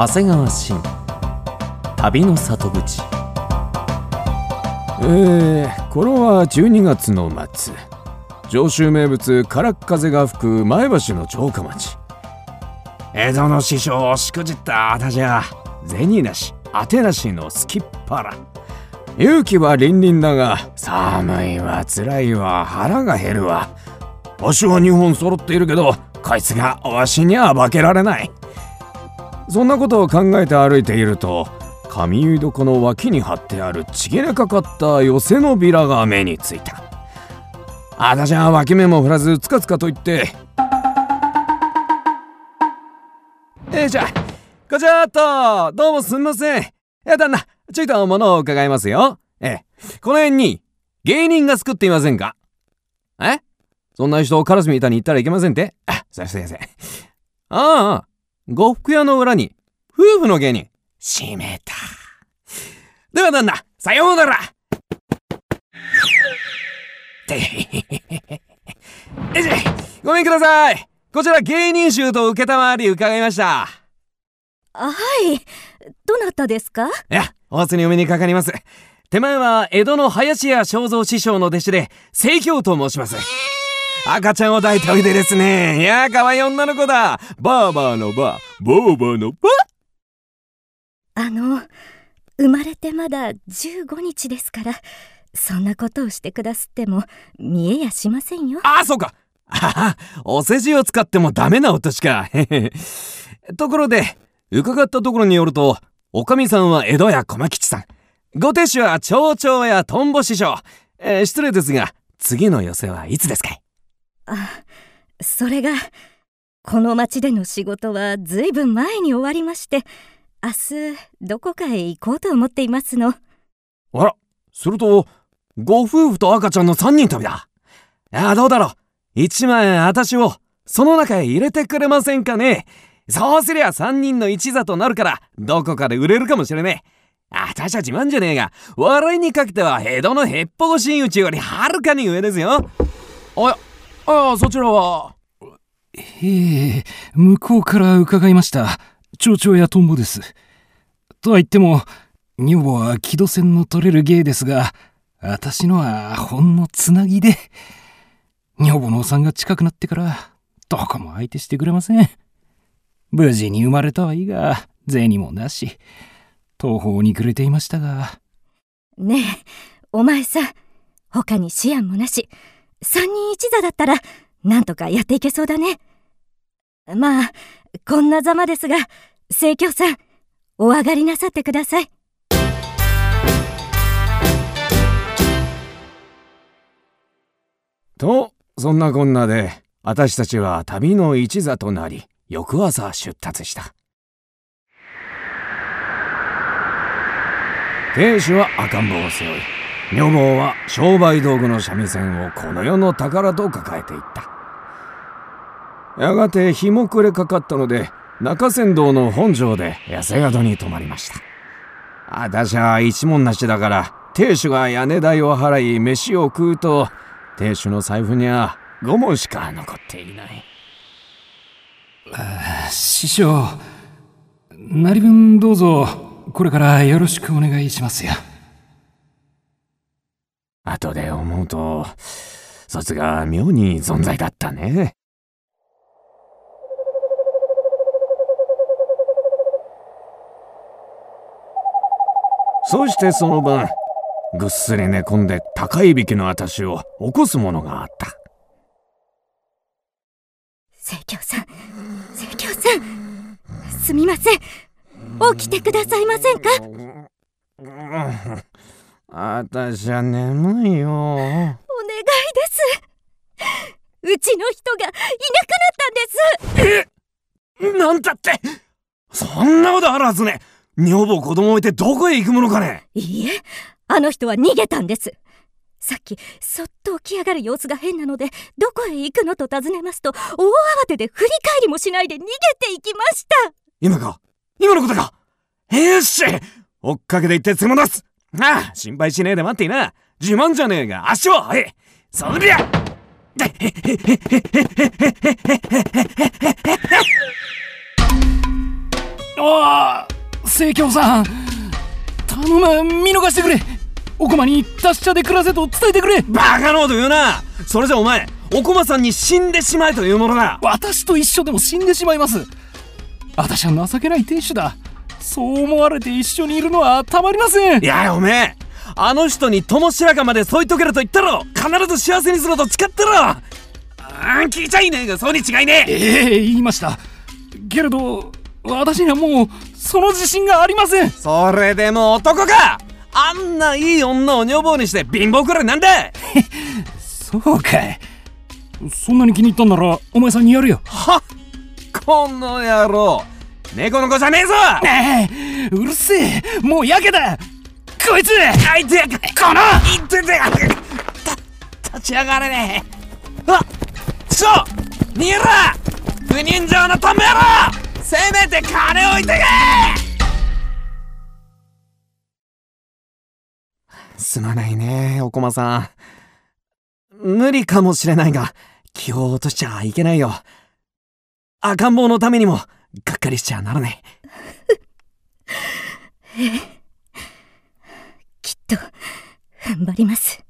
長谷川慎旅の里口。えー、これは12月の末。上州名物からっ風が吹く前橋の城下町。江戸の師匠をしくじった私は銭なし当てなしのすきっ腹。勇気は凛々だが寒いわ辛いわ。腹が減るわ。わしは2本揃っているけどこいつがわしには化けられない。そんなことを考えて歩いていると髪結い床の脇に貼ってあるちぎれかかった寄せのビラが目についた。私は脇目も振らずつかつかと言って。えいじゃこちらっと。どうもすみません。やだなちょいと物を伺いますよ。ええ。この辺に芸人が作っていませんか？え？そんな人をカラスみたいに言ったらいけませんって？あすいませんああ。呉服屋の裏に夫婦の芸人閉めた。では旦那さようなら。えじごめんください。こちら芸人衆と承り伺いました。はい。どなたですか？いやお初にお目にかかります。手前は江戸の林家正蔵師匠の弟子で清京と申します赤ちゃんを抱いたおいでですね。いや可愛い女の子だ。バーバーのバー。ボーバーのバあの生まれてまだ15日ですからそんなことをしてくだすっても見えやしませんよ。あそうか。あお世辞を使ってもダメなお年か。ところで伺ったところによるとおかみさんは江戸屋小牧吉さん。ご亭主は町長やトンボ師匠、えー、失礼ですが次の寄せはいつですかあそれがこの町での仕事はずいぶん前に終わりまして明日どこかへ行こうと思っていますの。あらするとご夫婦と赤ちゃんの3人旅だ。いやどうだろう。一枚私をその中へ入れてくれませんかね。そうすりゃ3人の一座となるからどこかで売れるかもしれねえ。私は自慢じゃねえが笑いにかけては江戸のへっぽこ真打ちよりはるかに上ですよ。おやああそちらは？ええ向こうから伺いました。町長やトンボです。とは言っても女房は木戸線の取れる芸ですが私のはほんのつなぎで女房のお産が近くなってからどこも相手してくれません。無事に生まれたはいいが銭もなし東方にくれていましたが。ねえお前さん他に思案もなし三人一座だったらなんとかやっていけそうだね。まあこんなざまですが清京さんお上がりなさってください。とそんなこんなで私たちは旅の一座となり翌朝出立した。亭主は赤ん坊を背負い女房は商売道具の三味線をこの世の宝と抱えていった。やがて日も暮れかかったので中山道の本庄で痩せ宿に泊まりました。私は一文なしだから亭主が屋根代を払い飯を食うと亭主の財布には5文しか残っていない。師匠何分どうぞこれからよろしくお願いしますよ後で思うとそつが妙に存在だったね。そしてその晩ぐっすり寝込んで高いびきの私を起こすものがあった。清京さん清京さんすみません。起きてくださいませんか？私は眠いよ。お願いです。うちの人がいなくなったんです。え？なんだって？そんなことあるはずね。女房子供置いてどこへ行くものかね？いいえ。あの人は逃げたんです。さっきそっと起き上がる様子が変なのでどこへ行くのと尋ねますと大慌てで振り返りもしないで逃げていきました。今か？今のことか？よし追っかけて行って連れ戻すああ心配しねえで待っていな。自慢じゃねえが足は速いそりゃお清京さん。頼む。見逃してくれ。お駒に達者で暮らせと伝えてくれ。バカなこと言うな。それじゃお前お駒さんに死んでしまえというものだ。私と一緒でも死んでしまいます。私は情けない亭主だそう思われて一緒にいるのはたまりません。いやおめえあの人に友白髪まで添い遂げると言ったろ。必ず幸せにすると誓ったろ。あー聞いちゃいねえがそうに違いねえ。ええ言いました。けれど私にはもうその自信がありません。それでも男か。あんないい女を女房にして貧乏くらいなんだ。そうかい。そんなに気に入ったんならお前さんにやるよ。はこの野郎猫の子じゃねえぞ！ねえうるせえもうやけだこいつ！あいてこの！いててた立ち上がれねえ！あちょ逃げろ！不人情なトンボ野郎！せめて金置いてけ！すまないねお駒さん。無理かもしれないが気を落としちゃいけないよ。赤ん坊のためにもがっかりしちゃならね きっと踏ん張ります。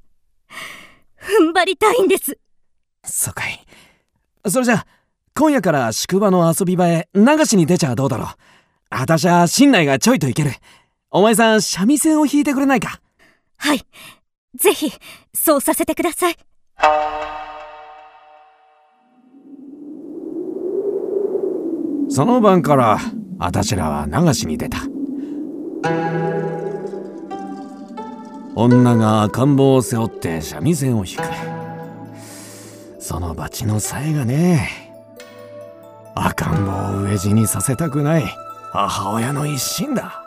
踏ん張りたいんです。そうかい。それじゃ今夜から宿場の遊び場へ流しに出ちゃどうだろう。あたしは新内がちょいといける。お前さん三味線を弾いてくれないか。はい。ぜひそうさせてくださいその晩からあたしらは流しに出た。女が赤ん坊を背負って三味線を弾く。そのバチのさえがね赤ん坊を飢え死にさせたくない母親の一心だ。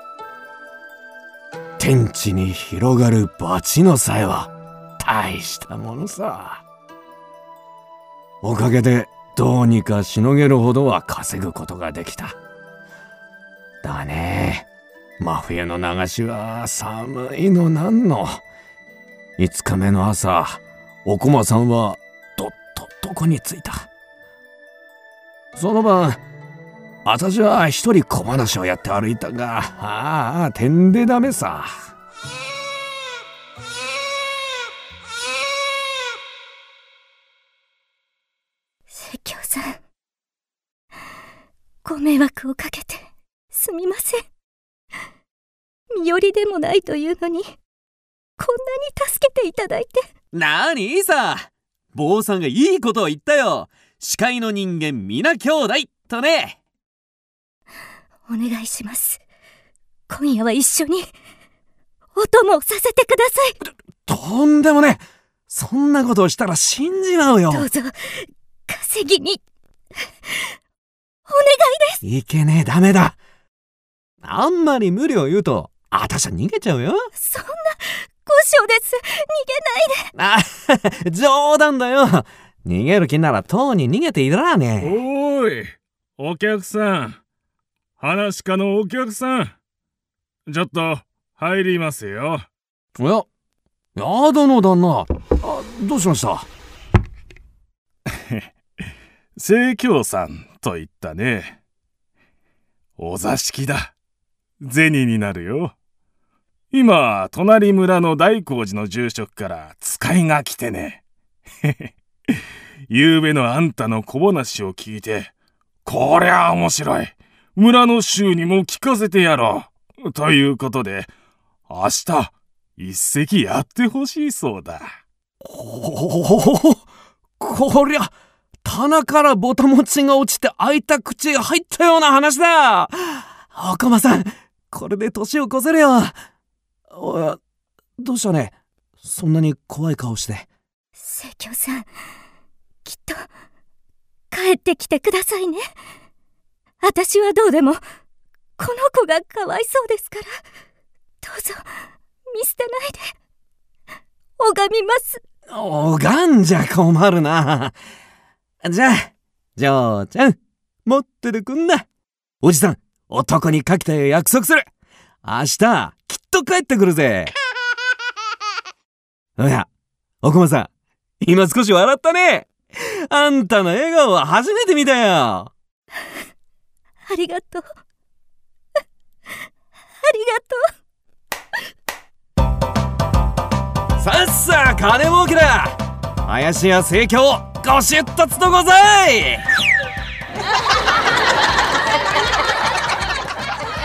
天地に広がるバチのさえは大したものさ。おかげでどうにかしのげるほどは稼ぐことができた。だね。真冬の流しは寒いのなんの。5日目の朝お駒さんはどっと床に着いた。その晩私は一人小話をやって歩いたがああてんでダメさ。ご迷惑をかけてすみません。身寄りでもないというのにこんなに助けていただいて。なにいいさ坊さんがいいことを言ったよ。司会の人間皆兄弟とね。お願いします。今夜は一緒にお供をさせてください。とんでもねえ。そんなことをしたら死んじまうよ。どうぞ稼ぎに。お願いです。いけねえダメだ。あんまり無理を言うとあたしゃ逃げちゃうよ。そんな故障です。逃げないで。あ 冗談だよ。逃げる気ならとうに逃げていらねえ。おーい、お客さん。話し家のお客さん。ちょっと、入りますよ。おややだの旦那。あどうしました？清京さんと言ったね。お座敷だ。銭になるよ。今、隣村の大光寺の住職から使いが来てね。ゆうべのあんたの小話を聞いて、こりゃ面白い。村の衆にも聞かせてやろう。ということで、明日、一席やってほしいそうだ。おおこりゃ棚からボタ持ちが落ちて開いた口が入ったような話だ。おかまさんこれで年を越せるよ。おやどうしたね。そんなに怖い顔して。清京さんきっと帰ってきてくださいね。私はどうでもこの子がかわいそうですから。どうぞ見捨てないで。拝みます。拝んじゃ困るなじゃあ嬢ちゃん持っててくんな。おじさん男にかけて約束する。明日きっと帰ってくるぜ。おやおこまさん今少し笑ったね。あんたの笑顔は初めて見たよ。ありがとう。がとう。さっさ金儲けだ林家盛況ご出立とござい。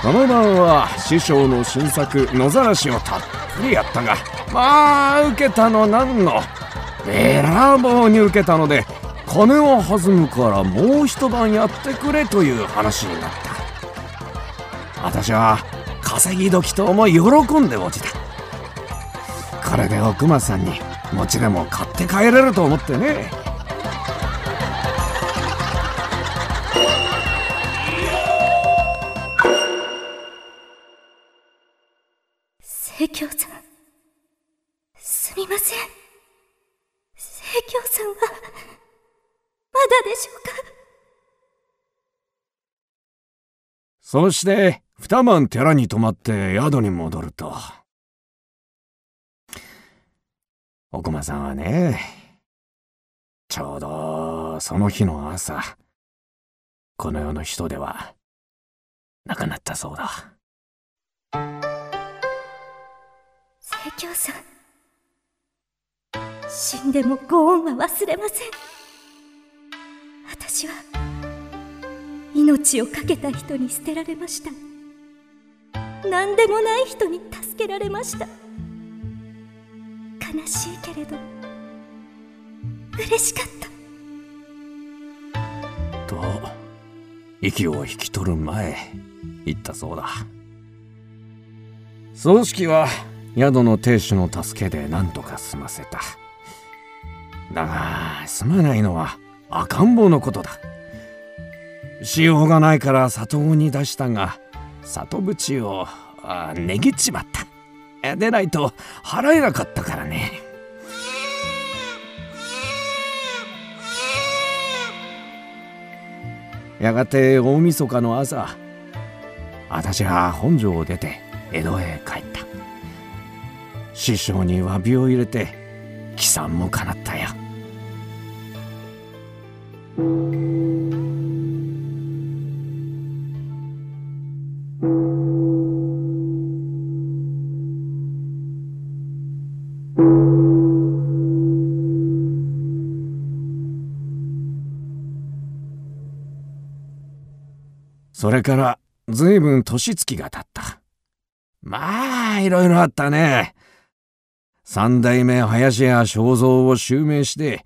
この晩は師匠の新作野ざらしをたっぷりやったがまあ受けたのなんの。べらぼうに受けたので金は弾むからもう一晩やってくれという話になった。私は稼ぎ時と思い喜んで落ちた。これで奥間さんに餅でも買って帰れると思ってね。清京さんすみません。清京さんはまだでしょうか？そして二晩寺に泊まって宿に戻ると奥間さんはねちょうどその日の朝この世の人では亡くなったそうだ。清京さん。死んでもご恩は忘れません。私は命を懸けた人に捨てられました。何でもない人に助けられました。悲しいけれど嬉しかった。と息を引き取る前言ったそうだ。葬式は宿の亭主の助けで何とか済ませた。だがすまないのは赤ん坊のことだ。しようがないから里子に出したが里淵をあ値切っちまった。でないと払えなかったからね。やがて大晦日の朝私は本庄を出て江戸へ帰った。師匠に詫びを入れて帰参もかなったよ。それからずいぶん年月が経った。まあ、いろいろあったね。三代目林家正蔵を襲名して、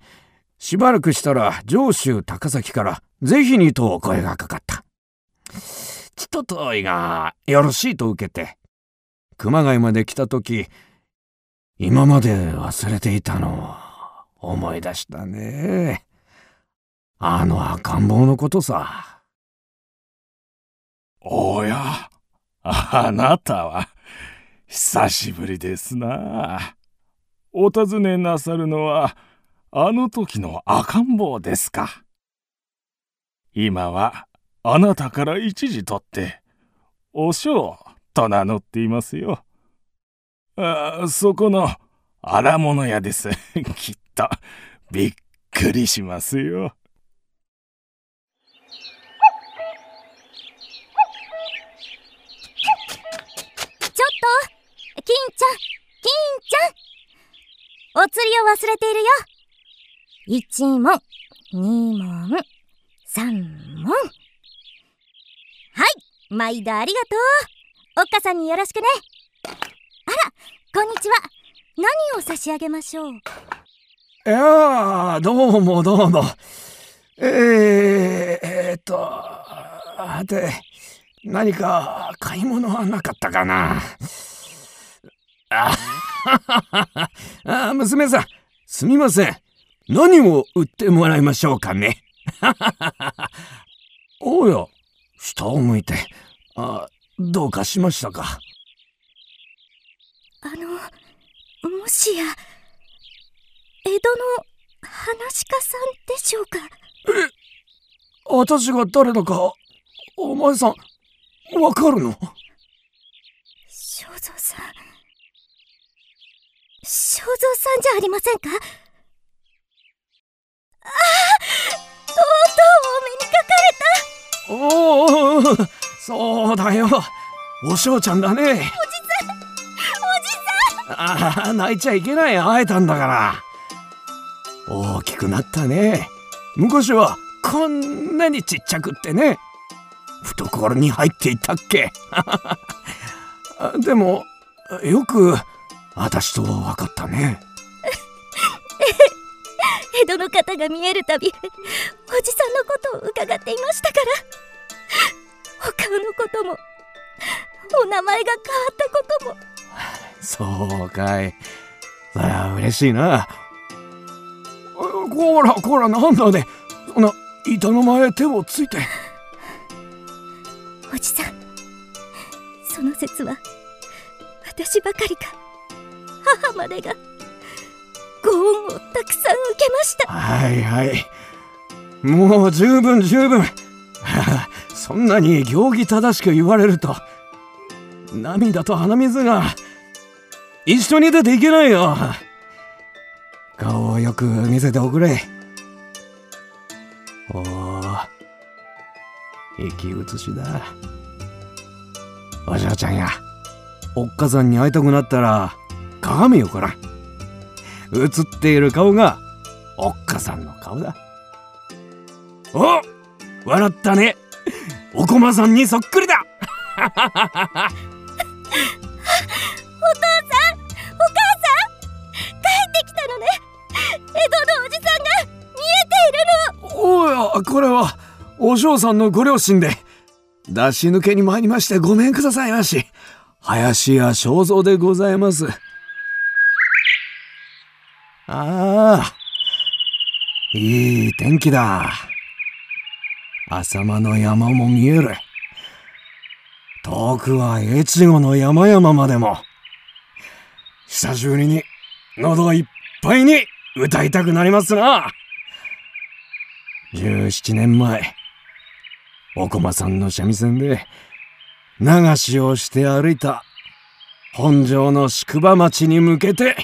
しばらくしたら上州高崎からぜひにと声がかかった。ちとといがよろしいと受けて、熊谷まで来た時、今まで忘れていたのを思い出したね。あの赤ん坊のことさ。おや、あなたは、久しぶりですな。お尋ねなさるのは、あの時の赤ん坊ですか。今は、あなたから一時取って、お尚と名乗っていますよ。あそこの荒物屋です。きっと、びっくりしますよ。金ちゃん、金ちゃん。お釣りを忘れているよ。一問、二問、三問。はい、毎度ありがとう。おっかさんによろしくね。あら、こんにちは。何を差し上げましょう。いやどうもどうも。えー、えー、っと、はて、何か買い物はなかったかな。あ娘さん、すみません。何を売ってもらいましょうかね。おや、下を向いて、あ、どうかしましたか？あの、もしや、江戸の話家さんでしょうか？え、私が誰だか、お前さん、わかるの正蔵さん。正蔵さんじゃありませんか？ああとうとうお目にかかれた。おおそうだよ。お嬢ちゃんだね。おじさんおじさん。ああ泣いちゃいけない。会えたんだから。大きくなったね。昔はこんなにちっちゃくってね。懐に入っていたっけ。でもよく私と分かったね。江戸の方が見えるたびおじさんのことを伺っていましたから。お顔のこともお名前が変わったことも。そうかい。そりゃ嬉しいな。こらこらなんだね。そんな板の前手をついて。おじさんその説は私ばかりか母までがご恩をたくさん受けました。はいはい。もう十分十分。そんなに行儀正しく言われると涙と鼻水が一緒に出ていけないよ。顔をよく見せておくれ。おお息移しだ。お嬢ちゃんやおっかさんに会いたくなったら鏡よから映っている顔がおっかさんの顔だ。お笑ったね。おこまさんにそっくりだ。お父さんお母さん帰ってきたのね。江戸のおじさんが見えているの。おやこれはお嬢さんのご両親で。出し抜けに参りましてごめんくださいまし。林家正蔵でございますああいい天気だ。浅間の山も見える。遠くは越後の山々までも。久しぶりに喉いっぱいに歌いたくなりますな。17年前お駒さんの三味線で流しをして歩いた本庄の宿場町に向けて